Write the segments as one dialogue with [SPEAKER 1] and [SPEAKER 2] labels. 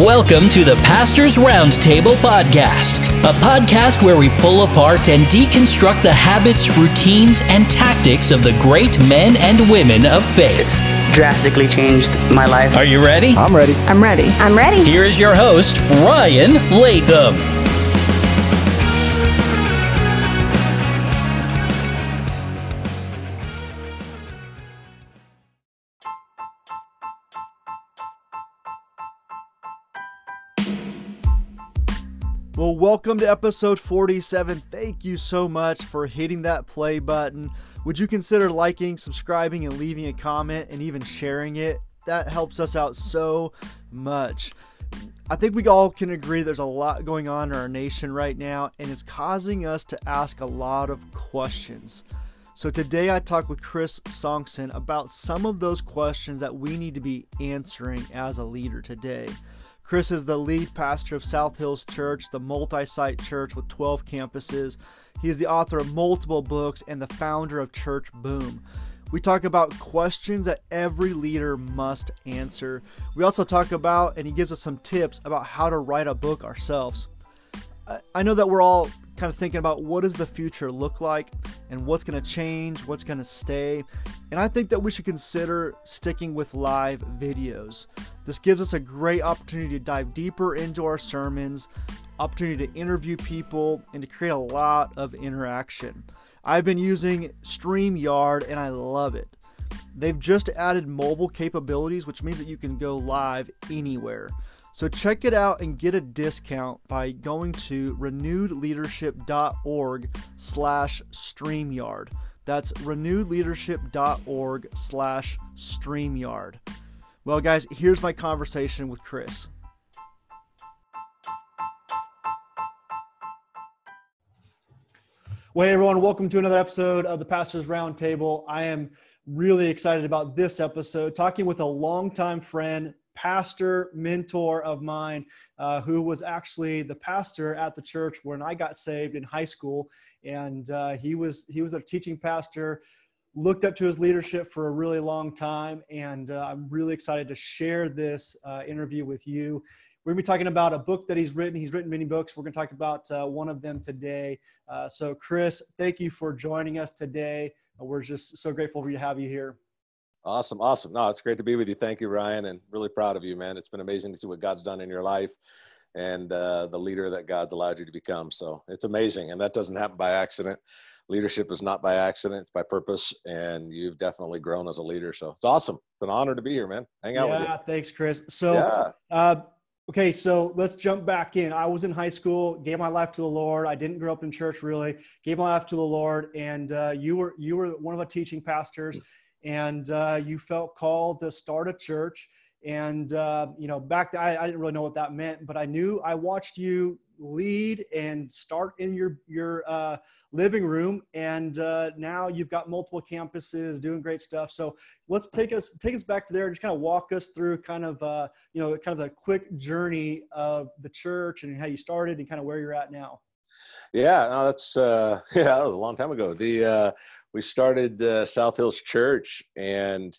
[SPEAKER 1] Welcome to the Pastor's Roundtable Podcast, a podcast where we pull apart and deconstruct the habits, routines, and tactics of the great men and women of faith.
[SPEAKER 2] drastically changed my life.
[SPEAKER 1] Are you ready?
[SPEAKER 3] I'm ready.
[SPEAKER 4] I'm ready. I'm ready.
[SPEAKER 1] Here is your host, Ryan Latham.
[SPEAKER 3] Welcome to episode 47. Thank you so much for hitting that play button. Would you consider liking, subscribing, and leaving a comment and even sharing it? That helps us out so much. I think we all can agree there's a lot going on in our nation right now, and it's causing us to ask a lot of questions. So today I talked with Chris Sonksen about some of those questions that we need to be answering as a leader today. Chris is the lead pastor of South Hills Church, the multi site church with 12 campuses. He is the author of multiple books and the founder of Church Boom. We talk about questions that every leader must answer. We also talk about, and he gives us some tips about how to write a book ourselves. I- know that we're all kind of thinking about what does the future look like and what's going to change, what's going to stay. And I think that we should consider sticking with live videos. This gives us a great opportunity to dive deeper into our sermons, opportunity to interview people, and to create a lot of interaction. I've been using StreamYard and I love it. They've just added mobile capabilities, which means that you can go live anywhere. So check it out and get a discount by going to renewedleadership.org slash StreamYard. That's renewedleadership.org slash StreamYard. Well, guys, here's my conversation with Chris. Well, hey everyone, welcome to another episode of the Pastor's Roundtable. I am really excited about this episode, talking with a longtime friend, pastor, mentor of mine, uh, who was actually the pastor at the church when I got saved in high school, and uh, he was he was a teaching pastor. Looked up to his leadership for a really long time, and uh, I'm really excited to share this uh, interview with you. We're going to be talking about a book that he's written. He's written many books. We're going to talk about uh, one of them today. Uh, so, Chris, thank you for joining us today. We're just so grateful for you to have you here.
[SPEAKER 5] Awesome, awesome. No, it's great to be with you. Thank you, Ryan, and really proud of you, man. It's been amazing to see what God's done in your life and uh, the leader that God's allowed you to become. So it's amazing, and that doesn't happen by accident. Leadership is not by accident; it's by purpose, and you've definitely grown as a leader. So it's awesome. It's an honor to be here, man. Hang out
[SPEAKER 3] yeah,
[SPEAKER 5] with you.
[SPEAKER 3] Yeah, thanks, Chris. So,
[SPEAKER 5] Yeah.
[SPEAKER 3] uh, okay, so let's jump back in. I was in high school, gave my life to the Lord. I didn't grow up in church really. Gave my life to the Lord, and uh, you were you were one of the teaching pastors, and uh, you felt called to start a church. And uh, you know, back I, I didn't really know what that meant, but I knew I watched you lead and start in your your uh, living room, and uh, now you've got multiple campuses doing great stuff. So let's take us take us back to there and just kind of walk us through kind of uh, you know kind of a quick journey of the church and how you started and kind of where you're at now.
[SPEAKER 5] Yeah, no, that's uh, yeah, that was a long time ago. The uh, we started uh, South Hills Church, and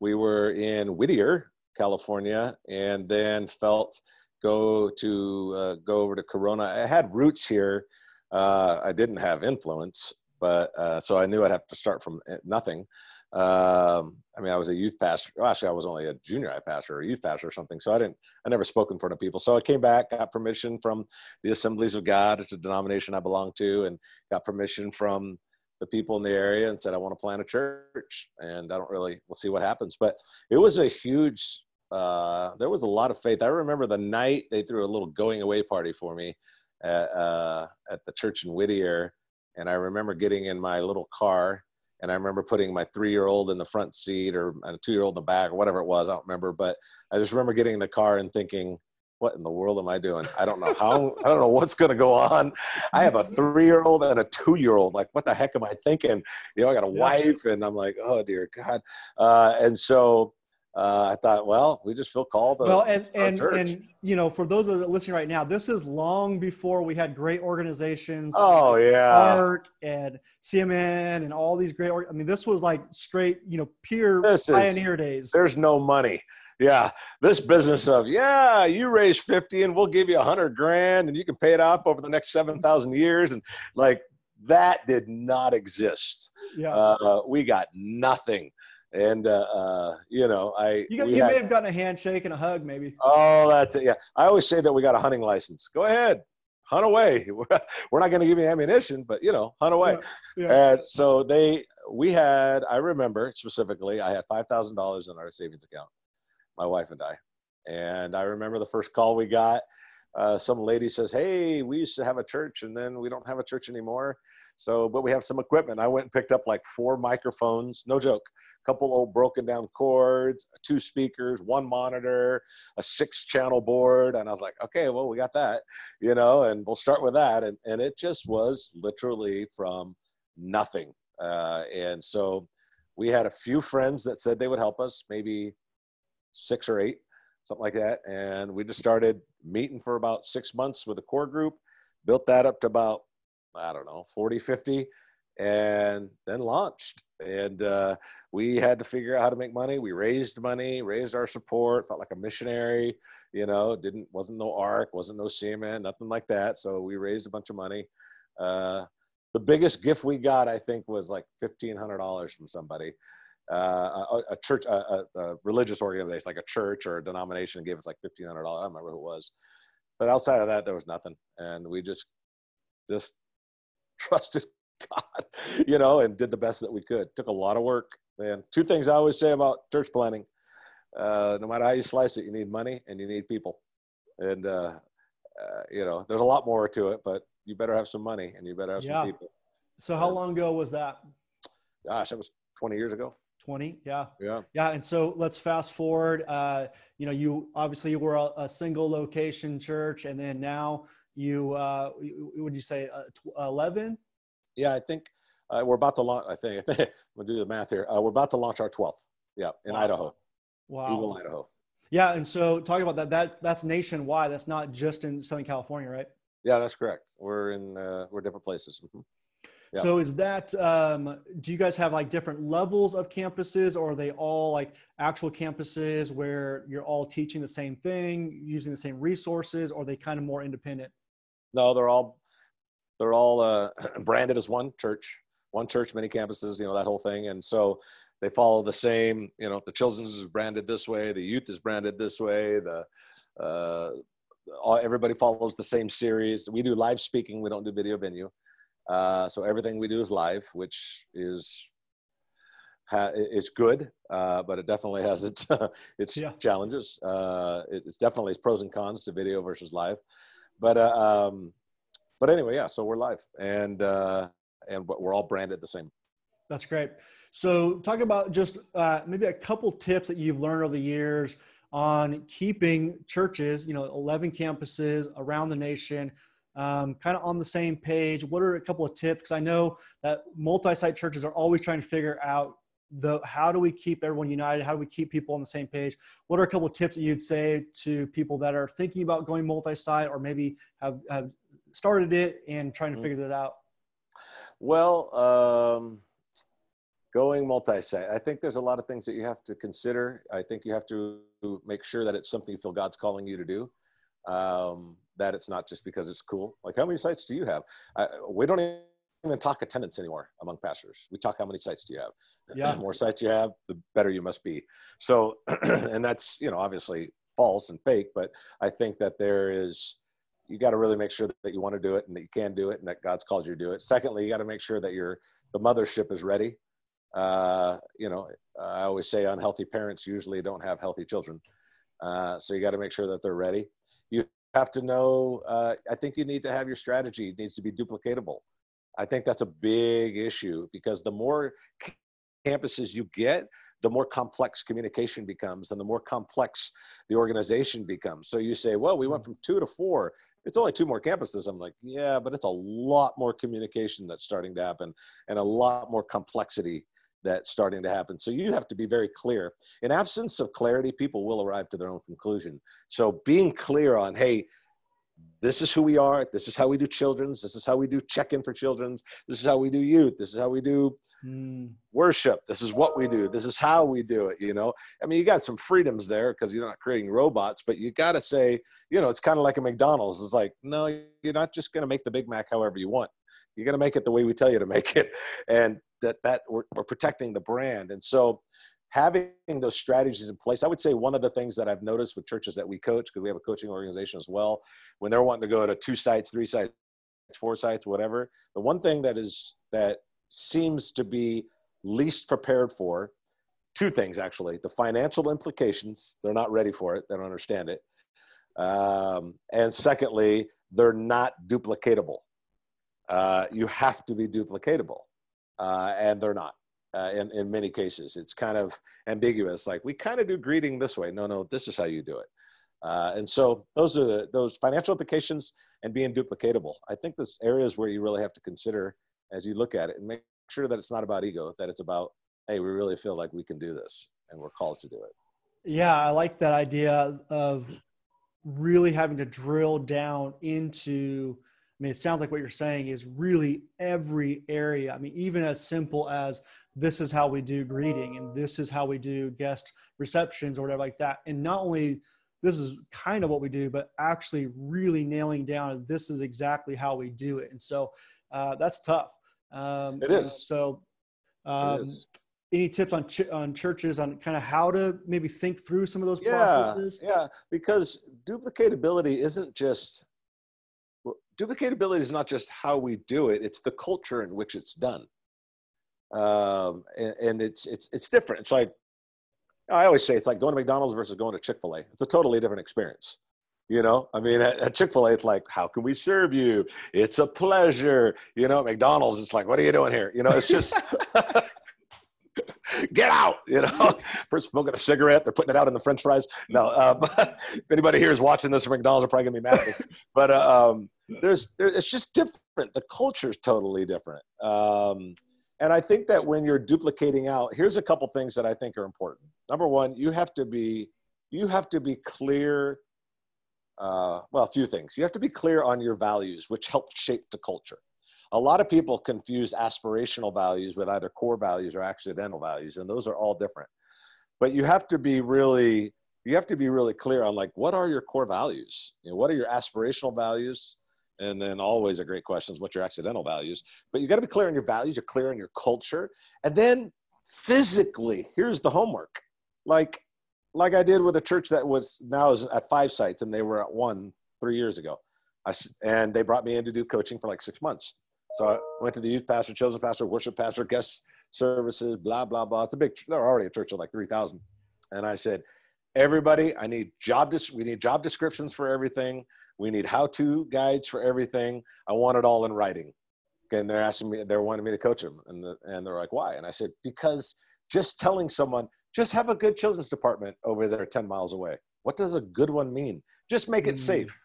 [SPEAKER 5] we were in Whittier, California, and then felt go to uh, go over to Corona. I had roots here. Uh, I didn't have influence, but uh, so I knew I'd have to start from uh, nothing. Um, I mean, I was a youth pastor. Well, actually, I was only a junior high pastor or a youth pastor or something. So I didn't. I never spoke in front of people. So I came back, got permission from the Assemblies of God, it's a denomination I belong to, and got permission from the people in the area and said, I want to plant a church. And I don't really, we'll see what happens. But it was a huge, uh, there was a lot of faith. I remember the night they threw a little going away party for me at, uh, at the church in Whittier. And I remember getting in my little car and I remember putting my three year old in the front seat or a two year old in the back or whatever it was. I don't remember. But I just remember getting in the car and thinking, what in the world am I doing? I don't know how, I don't know what's going to go on. I have a three year old and a two year old. Like, what the heck am I thinking? You know, I got a
[SPEAKER 3] Yeah.
[SPEAKER 5] wife and I'm like, oh dear God. Uh, and so uh, I thought, well, we just feel called to
[SPEAKER 3] well, and and
[SPEAKER 5] church.
[SPEAKER 3] and you know, for those that are listening right now, this is long before we had great organizations.
[SPEAKER 5] oh, yeah.
[SPEAKER 3] ARC and CMN and all these great. I mean, this was like straight, you know, pure
[SPEAKER 5] This is-
[SPEAKER 3] pioneer days.
[SPEAKER 5] There's no money. Yeah, this business of yeah, you raise fifty and we'll give you a hundred grand and you can pay it off over the next seven thousand years, and like that did not exist.
[SPEAKER 3] Yeah.
[SPEAKER 5] Uh, we got nothing, and uh, uh, you know, I
[SPEAKER 3] You, got, you
[SPEAKER 5] had-
[SPEAKER 3] may have gotten a handshake and a hug, maybe.
[SPEAKER 5] Oh, that's it. Yeah. I always say that we got a hunting license. Go ahead, hunt away. We're not going to give you ammunition, but you know, hunt away.
[SPEAKER 3] Yeah.
[SPEAKER 5] And so they, we had, I remember specifically, I had $5,000 in our savings account, my wife and I. And I remember the first call we got, uh, some lady says, Hey, we used to have a church and then we don't have a church anymore. So, but we have some equipment. I went and picked up like four microphones, no joke, a couple old broken down cords, two speakers, one monitor, a six channel board. And I was like, okay, well, we got that, you know, and we'll start with that. And, and it just was literally from nothing. Uh, and so we had a few friends that said they would help us, maybe six or eight, something like that. And we just started meeting for about six months with a core group, built that up to about, I don't know, 40, 50, and then launched. And uh, we had to figure out how to make money. We raised money, raised our support, felt like a missionary, you know, didn't, wasn't no ARC, wasn't no CMN, nothing like that. So we raised a bunch of money. Uh, the biggest gift we got, I think, was like fifteen hundred dollars from somebody, uh, a, a church, a, a, a religious organization, like a church or a denomination, gave us like fifteen hundred dollars. I don't remember who it was, but outside of that, there was nothing, and we just, just trusted God, you know, and did the best that we could. Took a lot of work, man. Two things I always say about church planting: uh, no matter how you slice it, you need money and you need people, and uh, uh, you know, there's a lot more to it, but you better have some money and you better have
[SPEAKER 3] Yeah.
[SPEAKER 5] some people.
[SPEAKER 3] So how long ago was that?
[SPEAKER 5] Gosh, that was 20 years ago.
[SPEAKER 3] 20? Yeah.
[SPEAKER 5] Yeah.
[SPEAKER 3] Yeah. And so let's fast forward. Uh, you know, you obviously you were a, a single location church and then now you, uh, would you say uh, 11?
[SPEAKER 5] Yeah, I think uh, we're about to launch. I think, I'm gonna do the math here. Uh, we're about to launch our 12th. Yeah, in
[SPEAKER 3] Wow.
[SPEAKER 5] Idaho,
[SPEAKER 3] Wow.
[SPEAKER 5] Eagle, Idaho.
[SPEAKER 3] Yeah. And so talking about that, that that's nationwide. That's not just in Southern California, right?
[SPEAKER 5] Yeah, that's correct. We're in uh, we're different places. Mhm. Yeah.
[SPEAKER 3] So is that, um, do you guys have like different levels of campuses or are they all like actual campuses where you're all teaching the same thing, using the same resources, or are they kind of more independent?
[SPEAKER 5] No, they're all they're all uh, branded as one church, one church, many campuses. You know that whole thing, and so they follow the same. You know, the children's is branded this way, the youth is branded this way, the uh, all, everybody follows the same series. We do live speaking. We don't do video venue. Uh, so everything we do is live, which is ha- is good, uh, but it definitely has its its
[SPEAKER 3] Yeah.
[SPEAKER 5] challenges. Uh, it, it's definitely pros and cons to video versus live, but uh, um, but anyway, yeah. So we're live, and uh, and but we're all branded the same.
[SPEAKER 3] That's great. So, talk about just uh, maybe a couple tips that you've learned over the years on keeping churches, you know, 11 campuses around the nation, um, kind of on the same page. What are a couple of tips? Because I know that multi-site churches are always trying to figure out the how do we keep everyone united? How do we keep people on the same page? What are a couple of tips that you'd say to people that are thinking about going multi-site or maybe have, have started it and trying to
[SPEAKER 5] Mhm.
[SPEAKER 3] figure that out?
[SPEAKER 5] Well, um, going multi-site, I think there's a lot of things that you have to consider. I think you have to make sure that it's something you feel God's calling you to do. Um, that it's not just because it's cool. Like, how many sites do you have? Uh, we don't even talk attendance anymore among pastors. We talk how many sites do you have.
[SPEAKER 3] Yeah.
[SPEAKER 5] the more sites you have, the better you must be. So, and that's you know obviously false and fake, but I think that there is you got to really make sure that you want to do it and that you can do it and that God's called you to do it. Secondly, you got to make sure that your the mothership is ready. Uh, you know, I always say unhealthy parents usually don't have healthy children. Uh, so you got to make sure that they're ready. You have to know. Uh, I think you need to have your strategy it needs to be duplicatable. I think that's a big issue because the more campuses you get, the more complex communication becomes and the more complex the organization becomes. So you say, well, we went from two to four. It's only two more campuses. I'm like, yeah, but it's a lot more communication that's starting to happen and a lot more complexity that's starting to happen. So you have to be very clear. In absence of clarity, people will arrive to their own conclusion. So being clear on, hey, this is who we are. This is how we do children's. This is how we do check in for children's. This is how we do youth. This is how we do mm. worship. This is what we do. This is how we do it. You know, I mean, you got some freedoms there because you're not creating robots, but you got to say, you know, it's kind of like a McDonald's. It's like, no, you're not just going to make the Big Mac however you want. You're going to make it the way we tell you to make it. And that, that we're, we're protecting the brand. And so, having those strategies in place i would say one of the things that i've noticed with churches that we coach because we have a coaching organization as well when they're wanting to go to two sites three sites four sites whatever the one thing that is that seems to be least prepared for two things actually the financial implications they're not ready for it they don't understand it um, and secondly they're not duplicatable uh, you have to be duplicatable uh, and they're not uh, in, in many cases. It's kind of ambiguous. Like we kind of do greeting this way. No, no, this is how you do it. Uh, and so those are the, those financial implications and being duplicatable. I think this areas where you really have to consider as you look at it and make sure that it's not about ego, that it's about, hey, we really feel like we can do this and we're called to do it.
[SPEAKER 3] Yeah, I like that idea of really having to drill down into I mean, it sounds like what you're saying is really every area. I mean, even as simple as this is how we do greeting and this is how we do guest receptions or whatever like that. And not only this is kind of what we do but actually really nailing down this is exactly how we do it. And so uh, that's tough.
[SPEAKER 5] Um, it is.
[SPEAKER 3] so um, it is. any tips on ch- on churches on kind of how to maybe think through some of those
[SPEAKER 5] yeah,
[SPEAKER 3] processes?
[SPEAKER 5] yeah because duplicatability isn't just well, duplicatability is not just how we do it it's the culture in which it's done um, and, and, it's it's it's different. It's like I always say, it's like going to McDonald's versus going to Chick Fil A. It's a totally different experience. You know, I mean, at, at Chick Fil A, it's like, how can we serve you? It's a pleasure. You know, McDonald's, it's like, what are you doing here? You know, it's just. get out you know first smoking a cigarette they're putting it out in the french fries no but if anybody here is watching this from mcdonald's are probably gonna be mad but uh, um, there's there, it's just different the culture is totally different um, and I think that when you're duplicating out, here's a couple things that I think are important. Number one, you have to be you have to be clear. Uh, well, a few things. You have to be clear on your values, which help shape the culture. A lot of people confuse aspirational values with either core values or accidental values, and those are all different. But you have to be really you have to be really clear on like what are your core values? You know, what are your aspirational values? And then always a great question is what's your accidental values? But you got to be clear on your values, you're clear on your culture. And then physically, here's the homework. Like, like I did with a church that was now is at five sites and they were at one three years ago. I, and they brought me in to do coaching for like six months. So I went to the youth pastor, children's pastor, worship pastor, guest services, blah, blah, blah. It's a big, they're already a church of like 3,000. And I said, everybody, I need job, we need job descriptions for everything. We need how-to guides for everything. I want it all in writing. And they're asking me, they're wanting me to coach them, and the, and they're like, why? And I said, because just telling someone, just have a good children's department over there 10 miles away. What does a good one mean? Just make it mm. safe.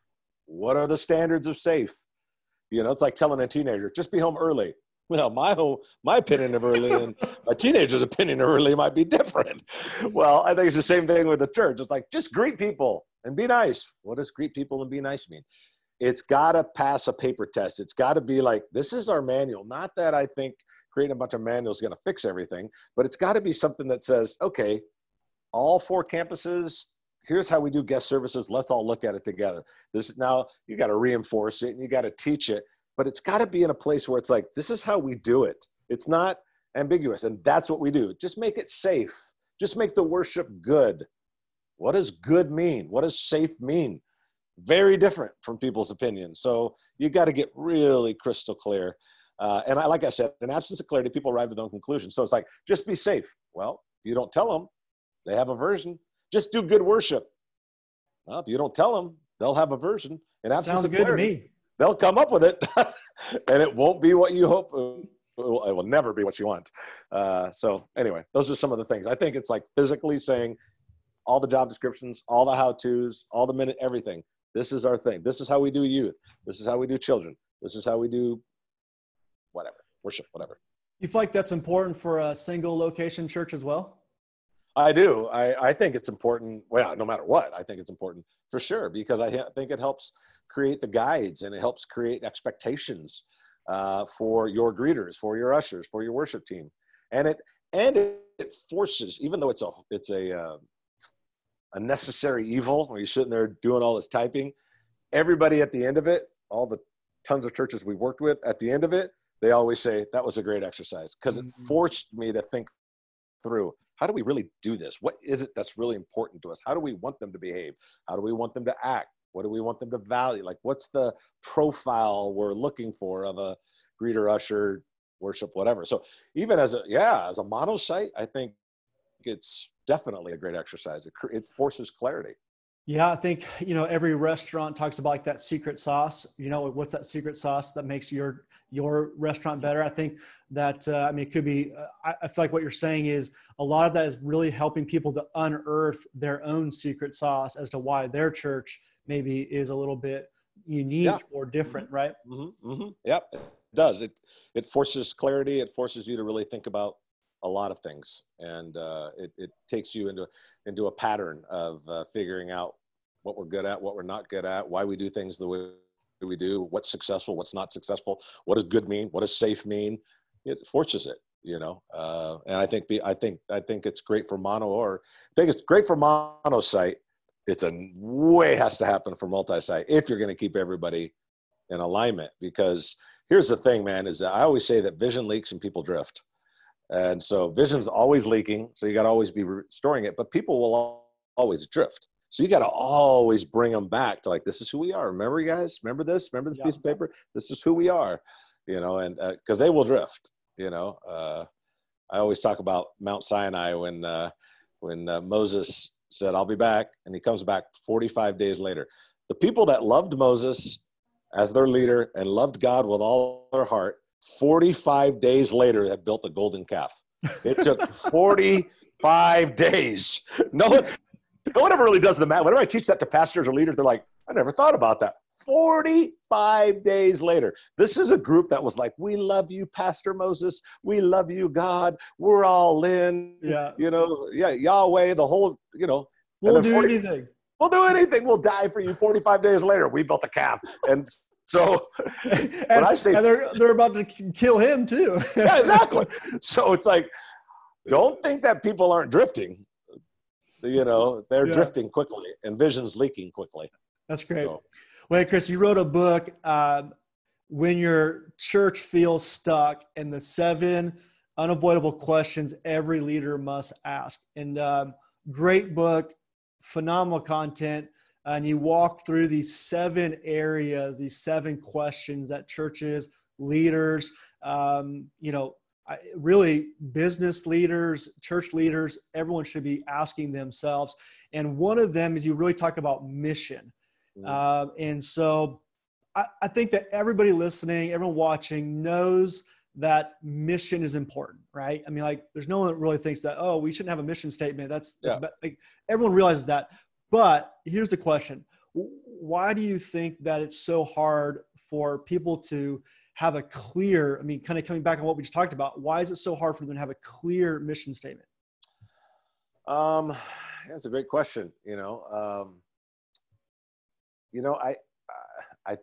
[SPEAKER 5] What are the standards of safe? You know, it's like telling a teenager, just be home early. Well, my whole, my opinion of early and my teenager's opinion of early might be different. Well, I think it's the same thing with the church. It's like just greet people and be nice. What does greet people and be nice mean? It's got to pass a paper test. It's got to be like, this is our manual. Not that I think creating a bunch of manuals is going to fix everything, but it's got to be something that says, okay, all four campuses, here's how we do guest services. Let's all look at it together. This is now you got to reinforce it and you got to teach it, but it's got to be in a place where it's like, this is how we do it. It's not ambiguous. And that's what we do. Just make it safe. Just make the worship good. What does good mean? What does safe mean? Very different from people's opinions. So you got to get really crystal clear. Uh, and I, like I said, in absence of clarity, people arrive at their own conclusions. So it's like, just be safe. Well, if you don't tell them, they have a version. Just do good worship. Well, if you don't tell them, they'll have a version. In absence
[SPEAKER 3] Sounds
[SPEAKER 5] of
[SPEAKER 3] good
[SPEAKER 5] clarity,
[SPEAKER 3] to me.
[SPEAKER 5] They'll come up with it, and it won't be what you hope. It will, it will never be what you want. Uh, so anyway, those are some of the things. I think it's like physically saying, all the job descriptions, all the how to's, all the minute, everything. This is our thing. This is how we do youth. This is how we do children. This is how we do whatever, worship, whatever.
[SPEAKER 3] You feel like that's important for a single location church as well?
[SPEAKER 5] I do. I, I think it's important. Well, no matter what, I think it's important for sure because I think it helps create the guides and it helps create expectations uh, for your greeters, for your ushers, for your worship team, and it and it, forces, even though it's a it's a uh, a necessary evil where you're sitting there doing all this typing. Everybody at the end of it, all the tons of churches we worked with, at the end of it, they always say that was a great exercise because it mm-hmm. forced me to think through how do we really do this? What is it that's really important to us? How do we want them to behave? How do we want them to act? What do we want them to value? Like, what's the profile we're looking for of a greeter, usher, worship, whatever? So, even as a yeah, as a mono site, I think it's definitely a great exercise. It, it forces clarity.
[SPEAKER 3] Yeah, I think you know every restaurant talks about like that secret sauce. You know, what's that secret sauce that makes your your restaurant better? I think that uh, I mean it could be. Uh, I, I, feel like what you're saying is a lot of that is really helping people to unearth their own secret sauce as to why their church maybe is a little bit unique yeah. or different,
[SPEAKER 5] mm-hmm.
[SPEAKER 3] right?
[SPEAKER 5] Mm-hmm. Mm-hmm. Yep, it does. It it forces clarity. It forces you to really think about a lot of things, and uh, it, it takes you into into a pattern of uh, figuring out what we're good at, what we're not good at, why we do things the way we do, what's successful, what's not successful, what does good mean, what does safe mean. It forces it, you know. Uh, and I think I think I think it's great for mono, or I think it's great for mono site. It's a way has to happen for multi-site if you're going to keep everybody in alignment. Because here's the thing, man, is that I always say that vision leaks and people drift. And so vision's always leaking, so you got to always be restoring it. But people will always drift. So you got to always bring them back to like, this is who we are. Remember, you guys? Remember this? Remember this yeah. piece of paper? This is who we are. You know, and because uh, they will drift. You know, uh, I always talk about Mount Sinai when uh, when uh, Moses said, "I'll be back," and he comes back 45 days later. The people that loved Moses as their leader and loved God with all their heart 45 days later had built a golden calf. It took 45 days. No one, no one ever really does the math. Whenever I teach that to pastors or leaders, they're like, I never thought about that. 45 days later. This is a group that was like, We love you, Pastor Moses. We love you, God. We're all in.
[SPEAKER 3] Yeah.
[SPEAKER 5] You know, yeah, Yahweh, the whole, you know.
[SPEAKER 3] We'll do 40, anything.
[SPEAKER 5] We'll do anything. We'll die for you. 45 days later, we built a calf. And so
[SPEAKER 3] and, when I say they're they're about to kill him too.
[SPEAKER 5] yeah, exactly. So it's like, don't think that people aren't drifting. You know, they're yeah. drifting quickly, and vision's leaking quickly.
[SPEAKER 3] That's great. So. Well, Chris, you wrote a book. Uh, when your church feels stuck, and the seven unavoidable questions every leader must ask. And um, great book, phenomenal content and you walk through these seven areas, these seven questions that churches, leaders, um, you know, really business leaders, church leaders, everyone should be asking themselves. And one of them is you really talk about mission. Mm. Uh, and so I, I think that everybody listening, everyone watching knows that mission is important, right? I mean, like, there's no one that really thinks that, oh, we shouldn't have a mission statement. That's, that's yeah. like, everyone realizes that. But here's the question Why do you think that it's so hard for people to have a clear, I mean, kind of coming back on what we just talked about, why is it so hard for them to have a clear mission statement?
[SPEAKER 5] Um, that's a great question. You know, um, you know, I, I,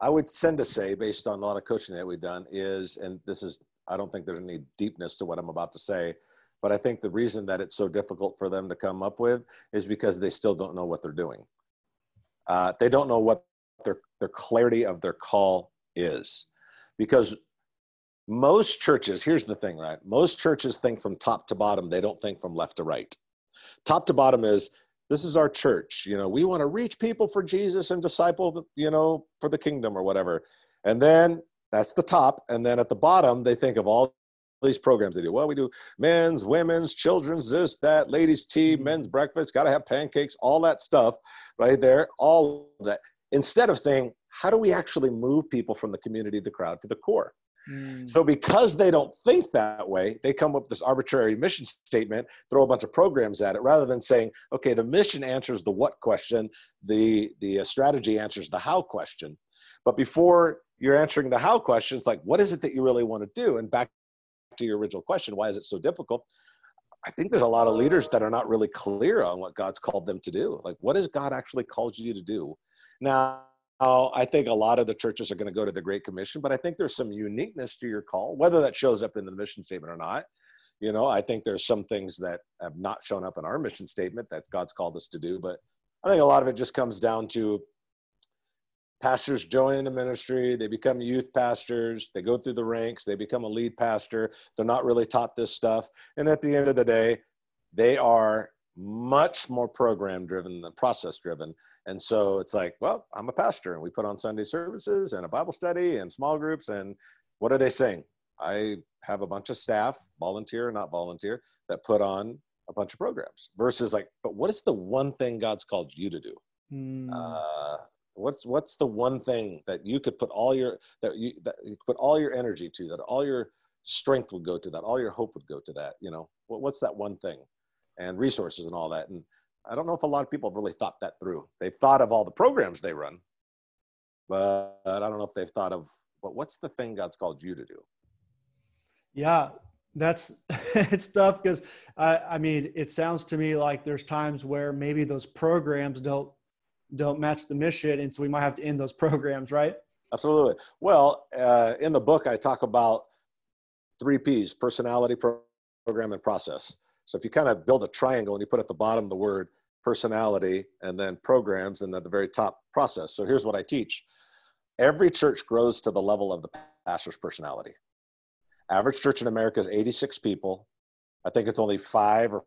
[SPEAKER 5] I would tend to say, based on a lot of coaching that we've done, is, and this is, I don't think there's any deepness to what I'm about to say, but I think the reason that it's so difficult for them to come up with is because they still don't know what they're doing. Uh, they don't know what their, their clarity of their call is. Because most churches, here's the thing, right? Most churches think from top to bottom, they don't think from left to right. Top to bottom is this is our church. You know, we want to reach people for Jesus and disciple, you know, for the kingdom or whatever. And then that's the top. And then at the bottom, they think of all these programs they do. Well, we do men's, women's, children's, this, that, ladies' tea, mm-hmm. men's breakfast, got to have pancakes, all that stuff right there, all of that. Instead of saying, how do we actually move people from the community, the crowd, to the core? Mm. So, because they don't think that way, they come up with this arbitrary mission statement, throw a bunch of programs at it, rather than saying, okay, the mission answers the what question, the, the uh, strategy answers the how question. But before you're answering the how question, it's like, what is it that you really want to do? And back to your original question, why is it so difficult? I think there's a lot of leaders that are not really clear on what God's called them to do. Like, what has God actually called you to do? Now, I think a lot of the churches are going to go to the Great Commission, but I think there's some uniqueness to your call, whether that shows up in the mission statement or not. You know, I think there's some things that have not shown up in our mission statement that God's called us to do, but I think a lot of it just comes down to pastors join the ministry, they become youth pastors, they go through the ranks, they become a lead pastor. They're not really taught this stuff. And at the end of the day, they are much more program driven than process driven. And so it's like, well, I'm a pastor and we put on Sunday services and a Bible study and small groups. And what are they saying? I have a bunch of staff, volunteer or not volunteer, that put on a bunch of programs versus like, but what is the one thing God's called you to do? Mm. Uh, what's what's the one thing that you could put all your that you that you put all your energy to that all your strength would go to that all your hope would go to that you know? What, what's that one thing? And resources and all that. And i don't know if a lot of people have really thought that through. They've thought of all the programs they run but i don't know if they've thought of well, what's the thing god's called you to do?
[SPEAKER 3] Yeah that's it's tough because I, I mean it sounds to me like there's times where maybe those programs don't don't match the mission and so we might have to end those programs right?
[SPEAKER 5] Absolutely. Well uh, in the book i talk about three p's personality program and process. So if you kind of build a triangle and you put at the bottom the word personality and then programs and at the very top process. So here's what i teach. Every church grows to the level of the pastor's personality. Average church in america is 86 people. I think it's only 5 or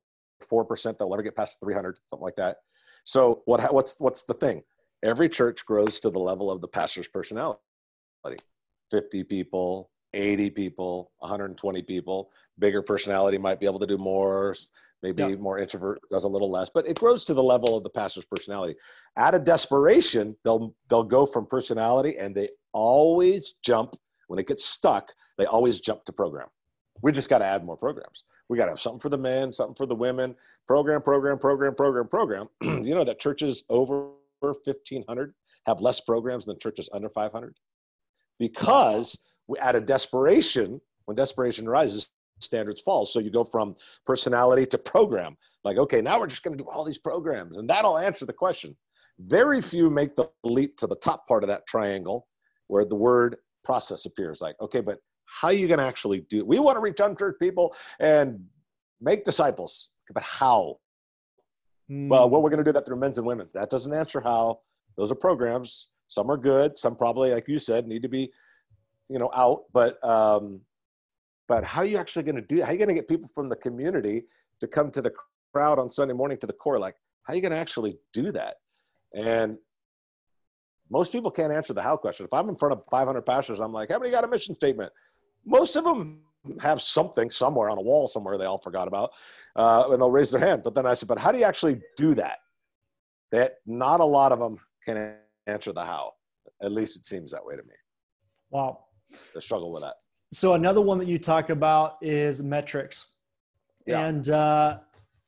[SPEAKER 5] 4% that'll ever get past 300 something like that so what what's what's the thing? Every church grows to the level of the pastor's personality. 50 people, 80 people, 120 people. Bigger personality might be able to do more, maybe yeah. more introvert does a little less, but it grows to the level of the pastor's personality. Out of desperation, they'll they'll go from personality and they always jump when it gets stuck, they always jump to program. We just got to add more programs. We got to have something for the men, something for the women. Program, program, program, program, program. you know that churches over 1,500 have less programs than churches under 500 because we, out of desperation, when desperation rises, standards fall. So you go from personality to program. Like, okay, now we're just going to do all these programs, and that'll answer the question. Very few make the leap to the top part of that triangle where the word process appears. Like, okay, but how are you going to actually do it? We want to reach unchurched people and make disciples, but how? Mm. Well, well, we're going to do that through men's and women's. That doesn't answer how. Those are programs. Some are good. Some probably, like you said, need to be, you know, out. But um, but how are you actually going to do? How are you going to get people from the community to come to the crowd on Sunday morning to the core? Like, how are you going to actually do that? And most people can't answer the how question. If I'm in front of 500 pastors, I'm like, how many got a mission statement? Most of them have something somewhere on a wall somewhere they all forgot about, uh, and they'll raise their hand. But then I said, but how do you actually do that? That not a lot of them can answer the how. At least it seems that way to me.
[SPEAKER 3] Wow.
[SPEAKER 5] They struggle with that.
[SPEAKER 3] So another one that you talk about is metrics. Yeah. And uh,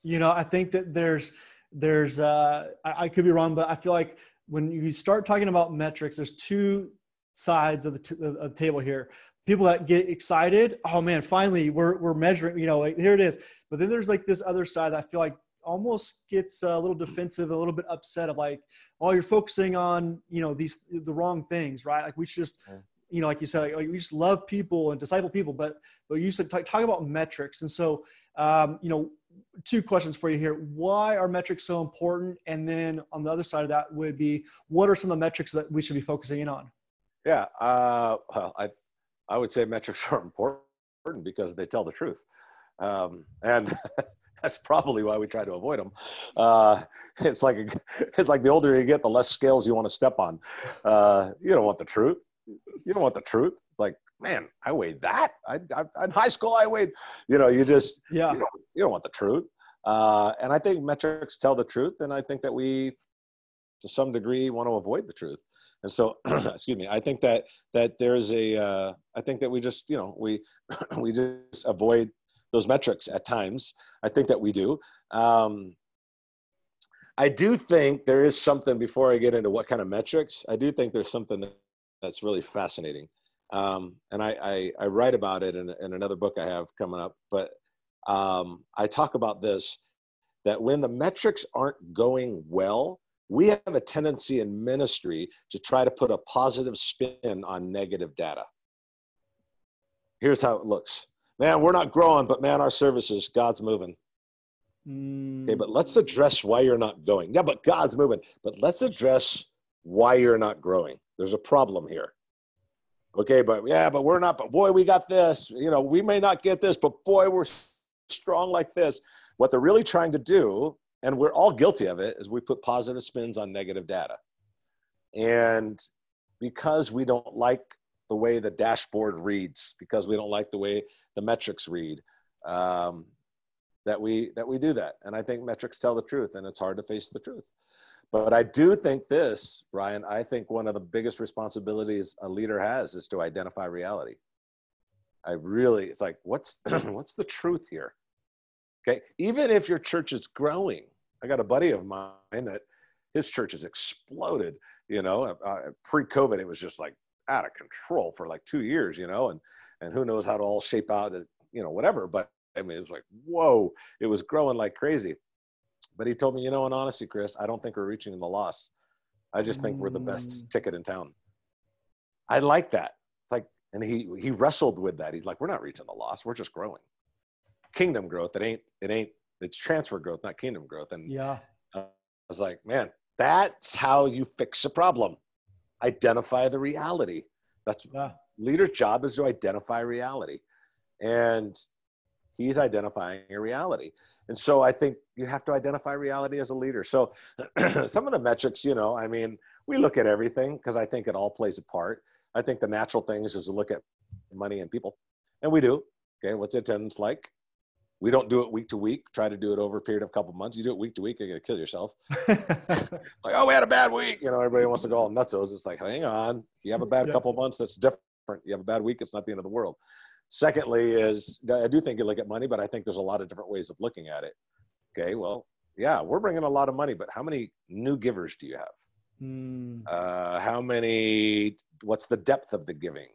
[SPEAKER 3] you know, I think that there's there's uh, I, I could be wrong, but I feel like when you start talking about metrics, there's two sides of the, t- of the table here people that get excited oh man finally we're, we're measuring you know like here it is. But then there's like this other side that i feel like almost gets a little defensive a little bit upset of like oh you're focusing on you know these the wrong things right? Like we should just you know like you said like, like we just love people and disciple people but but you said talk, talk about metrics. And so um, you know two questions for you here. Why are metrics so important? And then on the other side of that would be what are some of the metrics that we should be focusing in on?
[SPEAKER 5] Yeah uh, well i I would say metrics are important because they tell the truth. Um, and that's probably why we try to avoid them. Uh, it's like a, it's like the older you get, the less scales you want to step on. Uh, you don't want the truth. You don't want the truth. Like, man, I weighed that. I, I in high school I weighed. You know, you just yeah. You don't, you don't want the truth. Uh, and I think metrics tell the truth, and I think that we, to some degree, want to avoid the truth. And so, excuse me, I think that that there's a, uh, I think that we just, you know, we we just avoid those metrics at times. I think that we do. Um, I do think there is something before I get into what kind of metrics. I do think there's something that, that's really fascinating, um, and I, I, I write about it in, in another book I have coming up. But um, I talk about this that when the metrics aren't going well, we have a tendency in ministry to try to put a positive spin on negative data. Here's how it looks. Man, we're not growing, but man, our services, God's moving. Mm. Okay, but let's address why you're not going. Yeah, but God's moving. But let's address why you're not growing. There's a problem here. Okay, but yeah, but we're not, but boy, we got this. You know, we may not get this, but boy, we're strong like this. What they're really trying to do, and we're all guilty of it, is we put positive spins on negative data. And because we don't like the way the dashboard reads, because we don't like the way the metrics read, um, that we that we do that. And I think metrics tell the truth, and it's hard to face the truth. But I do think this, Brian, I think one of the biggest responsibilities a leader has is to identify reality. I really, it's like, what's what's the truth here? Okay, even if your church is growing, I got a buddy of mine that his church has exploded. You know, uh, uh pre-COVID, it was just like out of control for like two years. You know, and and who knows how to all shape out, you know, whatever. But I mean, it was like, whoa, it was growing like crazy. But he told me, you know, in honesty, Chris, I don't think we're reaching the loss. I just think we're the best mm. ticket in town. I like that. It's like, and he he wrestled with that. He's like, we're not reaching the loss. We're just growing. Kingdom growth. It ain't. It ain't. It's transfer growth, not kingdom growth. And
[SPEAKER 3] yeah,
[SPEAKER 5] I was like, man, that's how you fix a problem. Identify the reality. That's yeah. leader's job is to identify reality, and he's identifying a reality. And so I think you have to identify reality as a leader. So some of the metrics, you know, I mean, we look at everything because I think it all plays a part. I think the natural things is to look at money and people. And we do. Okay, what's attendance like? We don't do it week to week. Try to do it over a period of a couple months. You do it week to week, you're gonna kill yourself. like, oh, we had a bad week. You know, everybody wants to go all nuts. It's like, hang on. You have a bad yeah. couple months. That's different. You have a bad week. It's not the end of the world. Secondly, is I do think you look at money, but I think there's a lot of different ways of looking at it. Okay, well, yeah, we're bringing a lot of money, but how many new givers do you have? Mm. Uh, how many? What's the depth of the giving?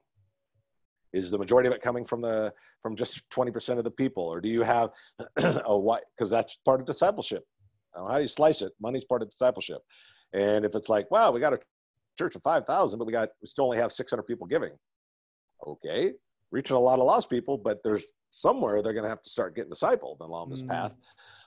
[SPEAKER 5] Is the majority of it coming from the from just 20% of the people, or do you have a what? Because that's part of discipleship. How do you slice it? Money's part of discipleship. And if it's like, wow, we got a church of 5,000, but we got we still only have 600 people giving. Okay, reaching a lot of lost people, but there's somewhere they're going to have to start getting discipled along this mm. path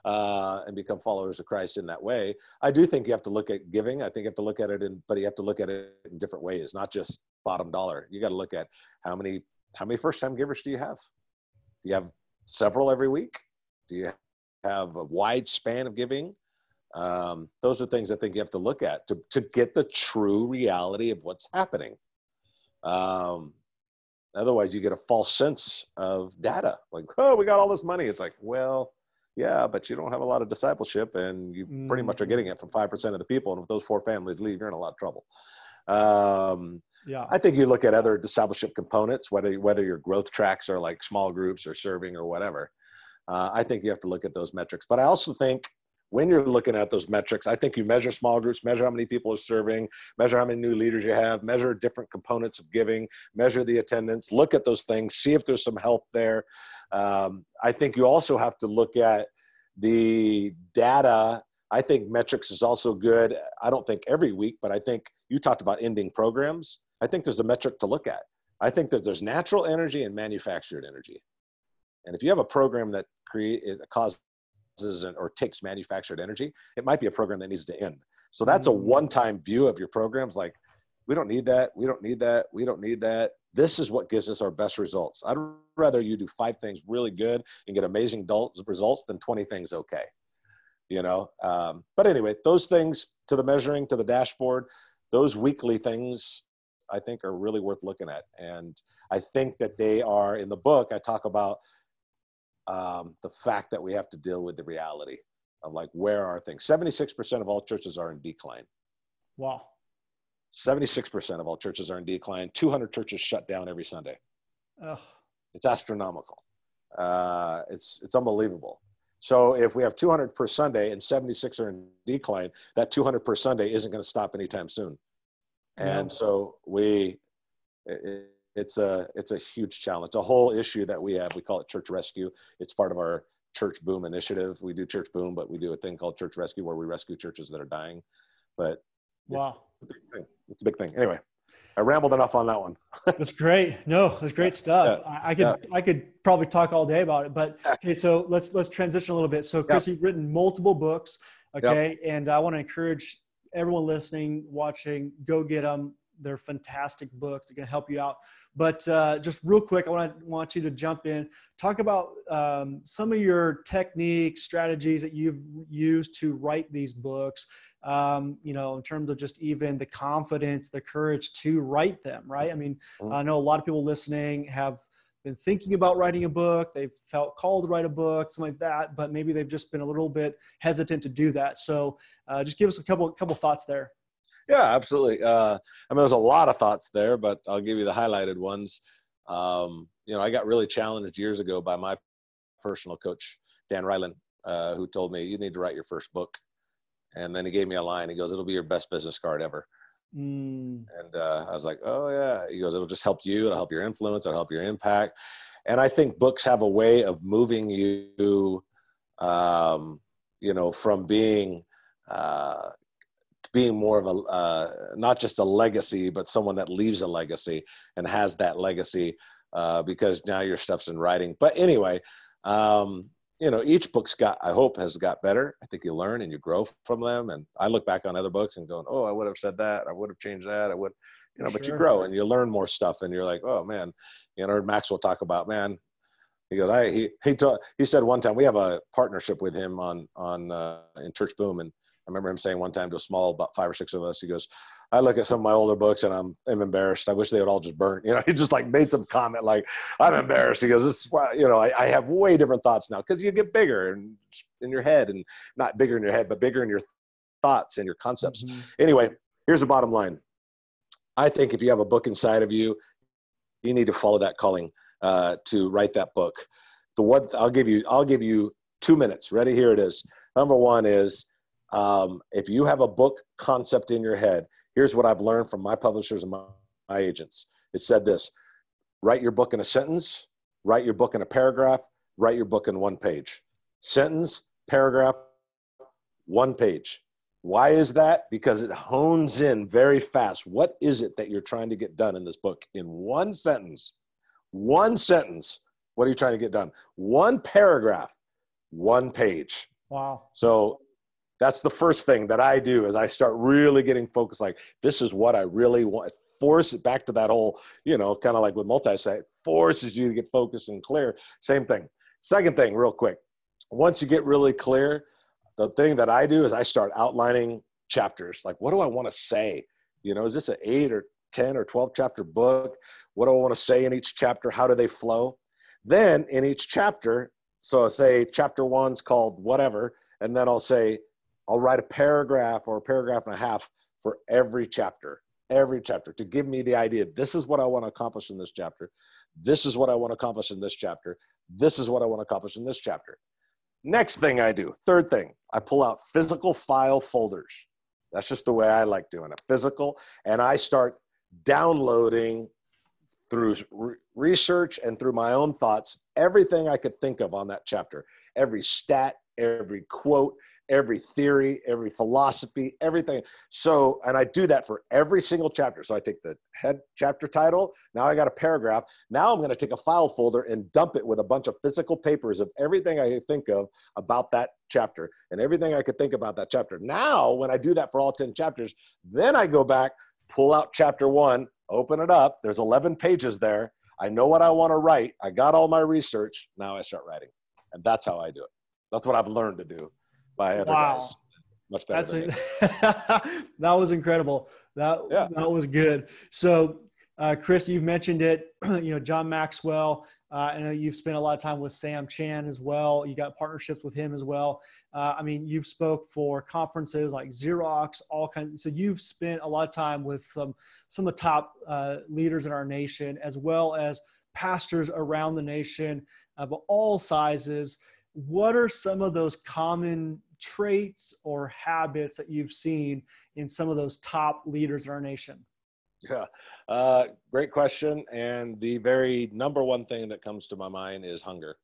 [SPEAKER 5] uh, and become followers of Christ in that way. I do think you have to look at giving. I think you have to look at it in, but you have to look at it in different ways, not just bottom dollar. You got to look at how many how many first time givers do you have? Do you have several every week? Do you have a wide span of giving? Um, those are things I think you have to look at to, to get the true reality of what's happening. Um, Otherwise, you get a false sense of data. Like, oh, we got all this money. It's like, well, yeah, but you don't have a lot of discipleship, and you mm. pretty much are getting it from five percent of the people. And if those four families leave, you're in a lot of trouble. Um, yeah, I think you look at other discipleship components, whether whether your growth tracks are like small groups or serving or whatever. Uh, I think you have to look at those metrics. But I also think when you're looking at those metrics, I think you measure small groups, measure how many people are serving, measure how many new leaders you have, measure different components of giving, measure the attendance, look at those things, see if there's some help there. Um, I think you also have to look at the data. I think metrics is also good. I don't think every week, but I think you talked about ending programs. I think there's a metric to look at. I think that there's natural energy and manufactured energy. And if you have a program that create causes or takes manufactured energy, it might be a program that needs to end. So that's a mm. one-time view of your programs. Like, we don't need that. We don't need that. We don't need that. This is what gives us our best results. I'd rather you do five things really good and get amazing results than 20 things okay. You know, um, but anyway, those things to the measuring, to the dashboard, those weekly things I think are really worth looking at. And I think that they are in the book. I talk about um, the fact that we have to deal with the reality of like where are things? 76% of all churches are in decline.
[SPEAKER 3] Wow.
[SPEAKER 5] 76% of all churches are in decline. 200 churches shut down every sunday. Ugh. it's astronomical. Uh, it's it's unbelievable. So if we have 200 per sunday and 76 are in decline that 200 per sunday isn't going to stop anytime soon and no. so we it, it's a it's a huge challenge. it's a whole issue that we have. We call it church rescue. It's part of our Church Boom initiative. We do Church Boom, but we do a thing called Church Rescue where we rescue churches that are dying. But
[SPEAKER 3] wow,
[SPEAKER 5] it's a big thing. It's a big thing. Anyway, I rambled enough on that one.
[SPEAKER 3] that's great. No, that's great stuff. Yeah. I, I, could yeah. I could probably talk all day about it. But okay, so let's let's transition a little bit. So Chris, you've written multiple books. Okay, and I want to encourage everyone listening, watching, go get them. They're fantastic books. They're going to help you out. But uh, just real quick, I want to want you to jump in, talk about um, some of your techniques, strategies that you've used to write these books. Um, you know, in terms of just even the confidence, the courage to write them. Right? I mean, mm-hmm. I know a lot of people listening have been thinking about writing a book, they've felt called to write a book, something like that, but maybe they've just been a little bit hesitant to do that. So, uh, just give us a couple couple thoughts there.
[SPEAKER 5] Yeah, absolutely. Uh, I mean, there's a lot of thoughts there, but I'll give you the highlighted ones. Um, you know, I got really challenged years ago by my personal coach, Dan Ryland, uh, who told me, you need to write your first book. And then he gave me a line. He goes, it'll be your best business card ever. Mm. And uh, I was like, oh, yeah. He goes, it'll just help you. It'll help your influence. It'll help your impact. And I think books have a way of moving you, um, you know, from being uh, being more of a uh, not just a legacy, but someone that leaves a legacy and has that legacy uh, because now your stuff's in writing. But anyway, um, you know, each book's got I hope has got better. I think you learn and you grow from them. And I look back on other books and going, oh, I would have said that. I would have changed that. I would, you know, sure. but you grow and you learn more stuff and you're like, oh man, you know, I heard Maxwell talk about man. He goes, I he he taught, he said one time we have a partnership with him on on uh, in churchBOOM and I remember him saying one time to a small, about five or six of us, he goes, I look at some of my older books and I'm, I'm embarrassed. I wish they would all just burn. You know, he just like made some comment like, I'm embarrassed. He goes, this, is why, you know, I, I have way different thoughts now because you get bigger in, in your head and not bigger in your head, but bigger in your thoughts and your concepts. Mm-hmm. Anyway, here's the bottom line. I think if you have a book inside of you, you need to follow that calling uh, to write that book. The one I'll give you, I'll give you two minutes. Ready? Here it is. Number one is um, if you have a book concept in your head, here's what I've learned from my publishers and my, my agents. It said this write your book in a sentence, write your book in a paragraph, write your book in one page. Sentence, paragraph, one page. Why is that? Because it hones in very fast. What is it that you're trying to get done in this book? In one sentence, one sentence, what are you trying to get done? One paragraph, one page.
[SPEAKER 3] Wow.
[SPEAKER 5] So that's the first thing that I do is I start really getting focused. Like this is what I really want. Force it back to that whole, you know, kind of like with multi-site, forces you to get focused and clear. Same thing. Second thing, real quick. Once you get really clear, the thing that I do is I start outlining chapters. Like, what do I want to say? You know, is this an eight or 10 or 12 chapter book? What do I want to say in each chapter? How do they flow? Then in each chapter, so I say chapter one's called whatever, and then I'll say I'll write a paragraph or a paragraph and a half for every chapter, every chapter to give me the idea. This is what I want to accomplish in this chapter. This is what I want to accomplish in this chapter. This is what I want to accomplish in this chapter. Next thing I do, third thing, I pull out physical file folders. That's just the way I like doing it, physical. And I start downloading through re- research and through my own thoughts everything I could think of on that chapter, every stat, every quote, every theory, every philosophy, everything. So, and I do that for every single chapter. So I take the head chapter title. Now I got a paragraph. Now I'm going to take a file folder and dump it with a bunch of physical papers of everything I think of about that chapter and everything I could think about that chapter. Now, when I do that for all 10 chapters, then I go back, pull out chapter one, open it up. There's 11 pages there. I know what I want to write. I got all my research. Now I start writing. And that's how I do it. That's what I've learned to do by other wow. guys. Much better. That's
[SPEAKER 3] that was incredible. That yeah. that was good. So, uh, Chris, you've mentioned it. you know, John Maxwell. Uh, I know you've spent a lot of time with Sam Chand as well. You got partnerships with him as well. Uh, I mean, you've spoke for conferences like Xerox, all kinds. So you've spent a lot of time with some some of the top uh, leaders in our nation, as well as pastors around the nation of all sizes. What are some of those common traits or habits that you've seen in some of those top leaders in our nation?
[SPEAKER 5] Yeah, uh, great question. And the very number one thing that comes to my mind is hunger.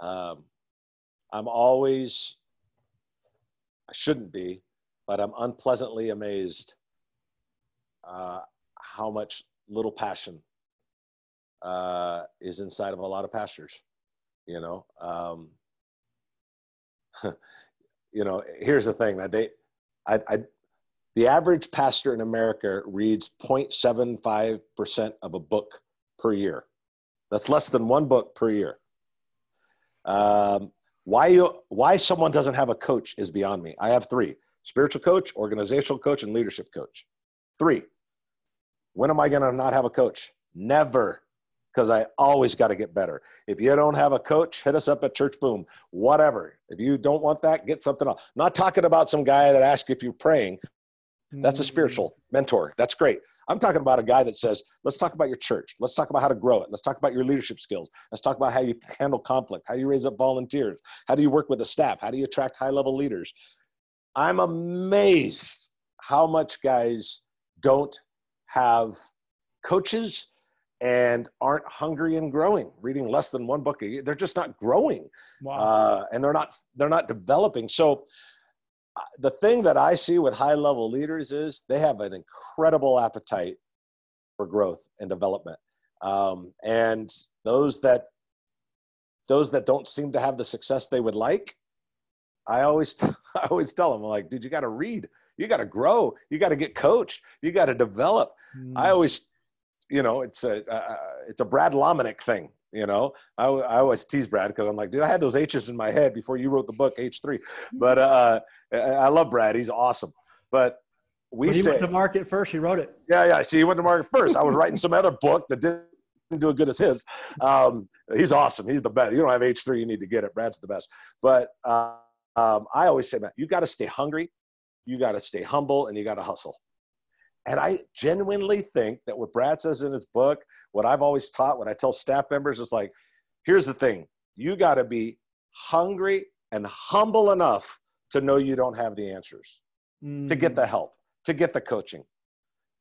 [SPEAKER 5] Um, I'm always, I shouldn't be, but I'm unpleasantly amazed uh, how much little passion uh, is inside of a lot of pastors. You know, um, you know. Here's the thing that they, I, I, the average pastor in America reads 0.75 percent of a book per year. That's less than one book per year. Um, why you why someone doesn't have a coach is beyond me. I have three: spiritual coach, organizational coach, and leadership coach. Three. When am I going to not have a coach? Never, because I always got to get better. If you don't have a coach, hit us up at churchBOOM. Whatever. If you don't want that, get something else. Not talking about some guy that asks if you're praying. That's a spiritual mm. mentor. That's great. I'm talking about a guy that says, let's talk about your church. Let's talk about how to grow it. Let's talk about your leadership skills. Let's talk about how you handle conflict, how you raise up volunteers, how do you work with the staff, how do you attract high level leaders. I'm amazed how much guys don't have coaches and aren't hungry and growing reading less than one book a year they're just not growing wow. uh, and they're not they're not developing so the thing that I see with high level leaders is they have an incredible appetite for growth and development. Um, and those that those that don't seem to have the success they would like, I always I always tell them I'm like, dude, you got to read, you got to grow, you got to get coached, you got to develop. Mm. I always, you know, it's a uh, it's a Brad Lomenick thing. You know, I, I always tease Brad because I'm like, dude, I had those H's in my head before you wrote the book H3. But uh, I love Brad. He's awesome. But we
[SPEAKER 3] when
[SPEAKER 5] he
[SPEAKER 3] say, went to market first. He wrote it.
[SPEAKER 5] Yeah, yeah. See, he went to market first. I was writing some other book that didn't do as good as his. Um, he's awesome. He's the best. You don't have H3, you need to get it. Brad's the best. But uh, um, I always say, man, you got to stay hungry, you got to stay humble, and you got to hustle. And I genuinely think that what Brad says in his book, what I've always taught, what I tell staff members is like, here's the thing you got to be hungry and humble enough to know you don't have the answers, mm. to get the mm. help, to get the coaching.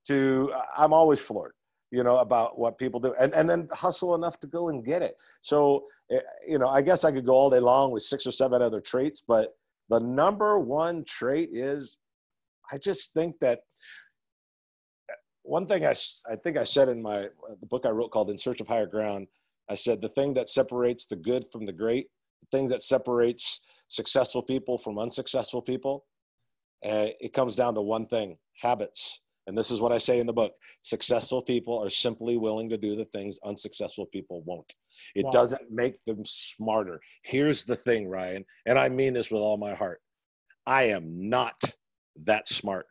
[SPEAKER 5] To I'm always floored, you know, about what people do, and and then hustle enough to go and get it. So, eh, you know, I guess I could go all day long with six or seven other traits, but the number one trait is, I just think that one thing I, I think I said in my the book I wrote called In Search of Higher Ground, I said the thing that separates the good from the great, the thing that separates successful people from unsuccessful people, uh, it comes down to one thing: habits. And this is what I say in the book: successful people are simply willing to do the things unsuccessful people won't. It wow. doesn't make them smarter. Here's the thing, Ryan, and I mean this with all my heart. I am not that smart.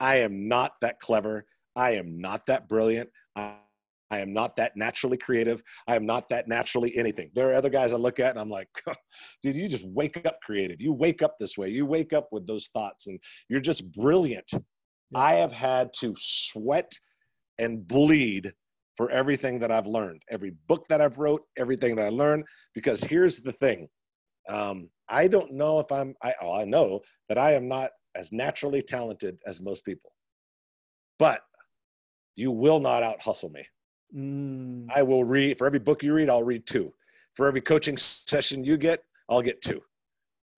[SPEAKER 5] I am not that clever. I am not that brilliant. I, I am not that naturally creative. I am not that naturally anything. There are other guys I look at and I'm like, dude, you just wake up creative. You wake up this way. You wake up with those thoughts and you're just brilliant. Yeah. I have had to sweat and bleed for everything that I've learned, every book that I've wrote, everything that I learned. Because here's the thing, um, I don't know if I'm. I, oh, I know that I am not as naturally talented as most people, but you will not out hustle me. Mm. I will read for every book you read, I'll read two. For every coaching session you get, I'll get two.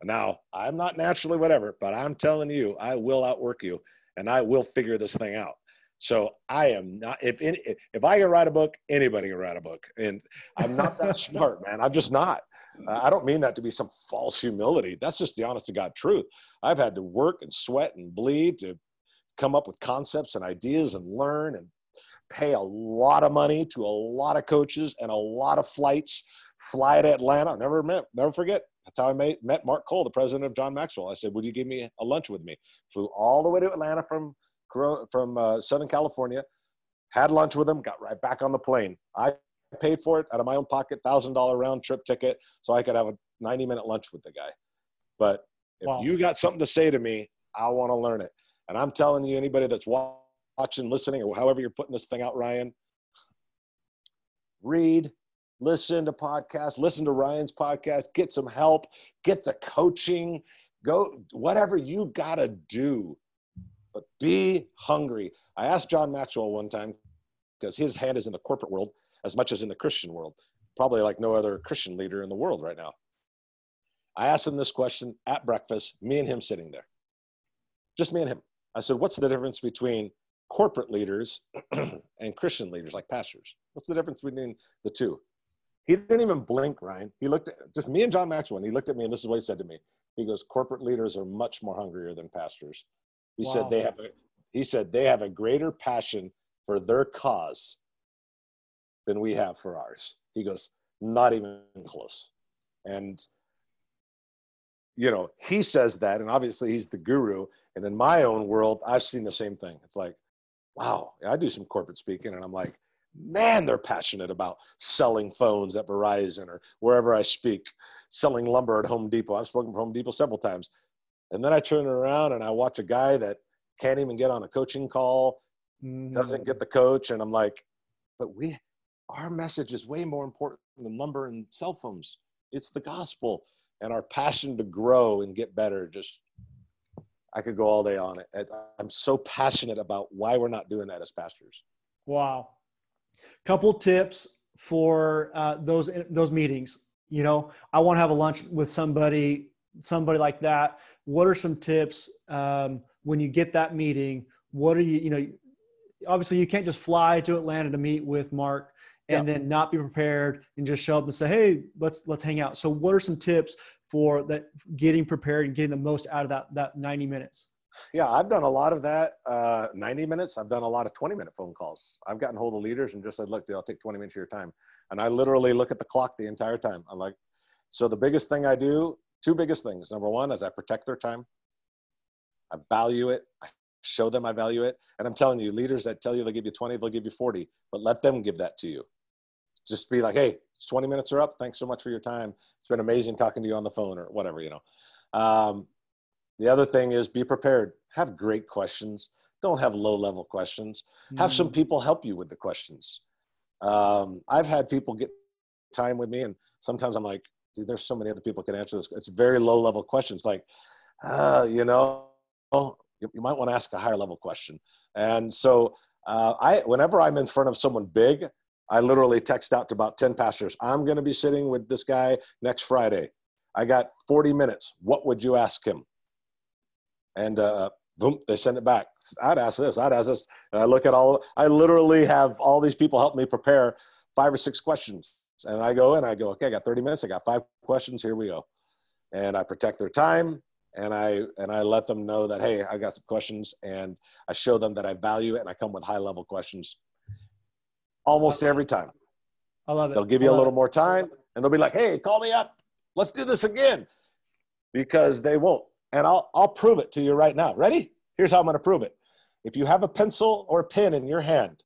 [SPEAKER 5] Now, I'm not naturally whatever, but I'm telling you, I will outwork you and I will figure this thing out. So I am not, if, any, if I can write a book, anybody can write a book. And I'm not that smart, man. I'm just not. I don't mean that to be some false humility. That's just the honest to God truth. I've had to work and sweat and bleed to come up with concepts and ideas and learn and pay a lot of money to a lot of coaches and a lot of flights, fly to Atlanta. Never met, never forget. That's how I met, met Mark Cole, the president of John Maxwell. I said, "Would you give me a lunch with me?" Flew all the way to Atlanta from from uh, Southern California, had lunch with him, got right back on the plane. I paid for it out of my own pocket, thousand dollar round trip ticket, so I could have a ninety minute lunch with the guy. But if wow. you got something to say to me, I want to learn it. And I'm telling you, anybody that's watching, listening, or however you're putting this thing out, Ryan, read, listen to podcasts, listen to Ryan's podcast, get some help, get the coaching, go whatever you got to do. But be hungry. I asked John Maxwell one time because his hand is in the corporate world as much as in the Christian world, probably like no other Christian leader in the world right now. I asked him this question at breakfast, me and him sitting there. Just me and him. I said, What's the difference between corporate leaders and Christian leaders like pastors? What's the difference between the two? He didn't even blink, Ryan. He looked at just me and John Maxwell. And he looked at me, and this is what he said to me. He goes, "Corporate leaders are much more hungrier than pastors." He wow. said they have a he said they have a greater passion for their cause than we have for ours. He goes, "Not even close." And you know, he says that, and obviously he's the guru. And in my own world, I've seen the same thing. It's like, wow, I do some corporate speaking, and I'm like, man, they're passionate about selling phones at Verizon or wherever I speak, selling lumber at Home Depot. I've spoken for Home Depot several times. And then I turn around and I watch a guy that can't even get on a coaching call, mm-hmm. doesn't get the coach. And I'm like, but we, our message is way more important than lumber and cell phones. It's the gospel and our passion to grow and get better. Just, I could go all day on it. I'm so passionate about why we're not doing that as pastors.
[SPEAKER 3] Wow couple tips for uh, those those meetings you know i want to have a lunch with somebody somebody like that what are some tips um, when you get that meeting what are you you know obviously you can't just fly to atlanta to meet with mark and yeah. then not be prepared and just show up and say hey let's let's hang out so what are some tips for that getting prepared and getting the most out of that that 90 minutes
[SPEAKER 5] yeah, I've done a lot of that. Uh, 90 minutes. I've done a lot of 20 minute phone calls. I've gotten hold of leaders and just said, look, dude, I'll take 20 minutes of your time. And I literally look at the clock the entire time. I'm like, so the biggest thing I do, two biggest things. Number one is I protect their time. I value it. I show them I value it. And I'm telling you, leaders that tell you they'll give you 20, they'll give you 40, but let them give that to you. Just be like, hey, it's 20 minutes are up. Thanks so much for your time. It's been amazing talking to you on the phone or whatever, you know. Um, the other thing is be prepared. Have great questions. Don't have low level questions. Mm. Have some mm. people help you with the questions. Um, I've had people get time with me, and sometimes I'm like, dude, there's so many other people can answer this. It's very low level questions, like, uh, you know, you, you might want to ask a higher level question. And so, uh, I, whenever I'm in front of someone big, I literally text out to about 10 pastors. I'm going to be sitting with this guy next Friday. I got 40 minutes. What would you ask him? and uh, boom, they send it back. I'd ask this, I'd ask this. And I look at all, I literally have all these people help me prepare five or six questions. And I go in, I go, okay, I got 30 minutes, I got five questions, here we go. And I protect their time and I and I let them know that hey, I got some questions and I show them that I value it and I come with high level questions almost every time.
[SPEAKER 3] I love it.
[SPEAKER 5] They'll give you a little it. more time and they'll be like, hey, call me up. Let's do this again. Because they won't and I'll, I'll prove it to you right now. Ready? Here's how I'm going to prove it. If you have a pencil or a pen in your hand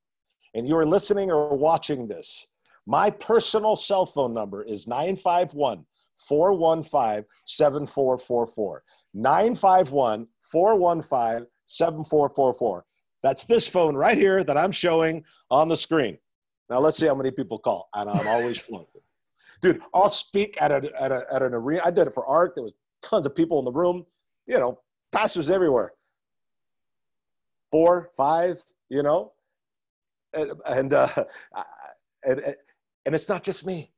[SPEAKER 5] and you are listening or watching this, my personal cell phone number is 951 415 7444. 951 415 7444. That's this phone right here that I'm showing on the screen. Now let's see how many people call. And I'm always floating. Dude, I'll speak at, a, at, a, at an arena. I did it for ARC. There was tons of people in the room you know, pastors everywhere. Four, five, you know, and and, uh, and and it's not just me.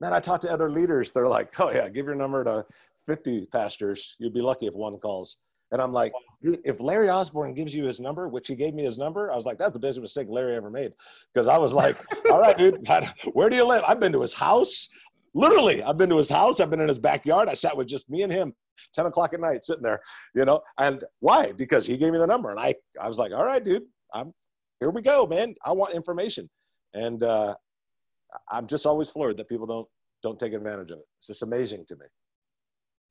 [SPEAKER 5] Man, I talk to other leaders. They're like, "Oh yeah, give your number to 50 pastors. You'd be lucky if one calls." And I'm like, if Larry Osborne gives you his number, which he gave me his number, I was like, that's the biggest mistake Larry ever made. Because I was like, all right, dude, where do you live? I've been to his house. Literally, I've been to his house. I've been in his backyard. I sat with just me and him 10 o'clock at night sitting there, you know, and why? Because he gave me the number and I, I was like, all right, dude, I'm here we go, man. I want information. And, uh, I'm just always floored that people don't, don't take advantage of it. It's just amazing to me.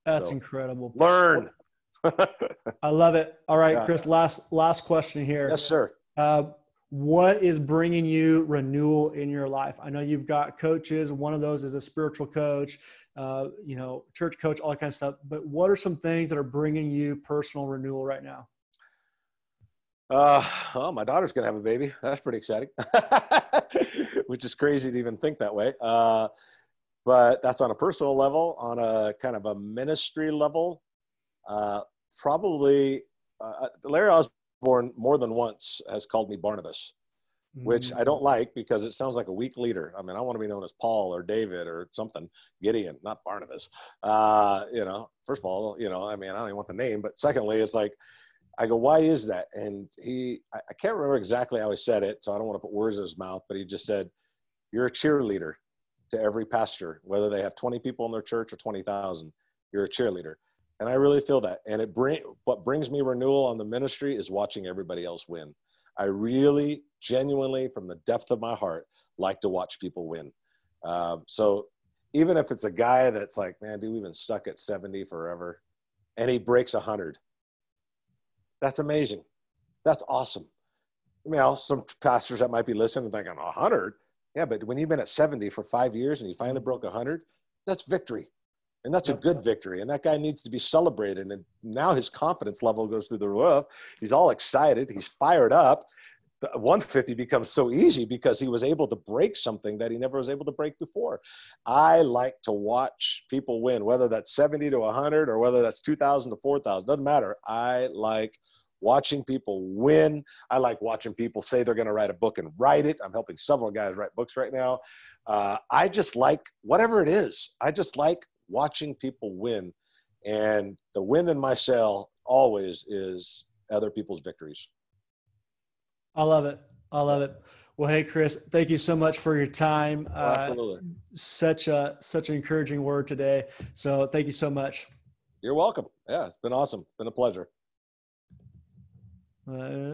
[SPEAKER 3] That's so, incredible.
[SPEAKER 5] Learn.
[SPEAKER 3] I love it. All right, yeah. Chris, last, last question here.
[SPEAKER 5] Yes, sir.
[SPEAKER 3] Uh, what is bringing you renewal in your life? I know you've got coaches. One of those is a spiritual coach uh, you know, church coach, all that kind of stuff. But what are some things that are bringing you personal renewal right now?
[SPEAKER 5] Uh, well, my daughter's gonna have a baby. That's pretty exciting, which is crazy to even think that way. Uh, but that's on a personal level. On a kind of a ministry level, uh, probably uh, Larry Osborne more than once has called me Barnabas which I
[SPEAKER 3] Mm.
[SPEAKER 5] don't like because it sounds like a weak leader. I mean, I want to be known as Paul or David or something, Gideon, not Barnabas. Uh, you know, first of all, you know, I mean, I don't even want the name, but secondly, it's like, I go, why is that? And he, I, I can't remember exactly how he said it, so I don't want to put words in his mouth, but he just said, You're a cheerleader to every pastor, whether they have 20 people in their church or 20,000, you're a cheerleader. And I really feel that. And it bring what brings me renewal on the ministry is watching everybody else win. I really, genuinely, from the depth of my heart, like to watch people win. Um, so even if it's a guy that's like, man, dude, we've been stuck at 70 forever, and he breaks 100, that's amazing. That's awesome. you I'll- some pastors that might be listening thinking, 100? Yeah, but when you've been at 70 for five years and you finally broke 100, that's victory. And that's a good victory. And that guy needs to be celebrated. And now his confidence level goes through the roof. He's all excited. He's fired up. The 150 becomes so easy because he was able to break something that he never was able to break before. I like to watch people win, whether that's 70 to 100 or whether that's 2,000 to 4,000. Doesn't matter. I like watching people win. I like watching people say they're going to write a book and write it. I'm helping several guys write books right now. Uh, I just like whatever it is. I just like watching people win. And the win in my cell always is other people's victories.
[SPEAKER 3] I love it. I love it. Well, hey, Chris, thank you so much for your time.
[SPEAKER 5] Oh,
[SPEAKER 3] Uh,
[SPEAKER 5] absolutely.
[SPEAKER 3] such a such an encouraging word today. So thank you so much.
[SPEAKER 5] You're welcome. Yeah, it's been awesome. It's been a pleasure.
[SPEAKER 3] Uh,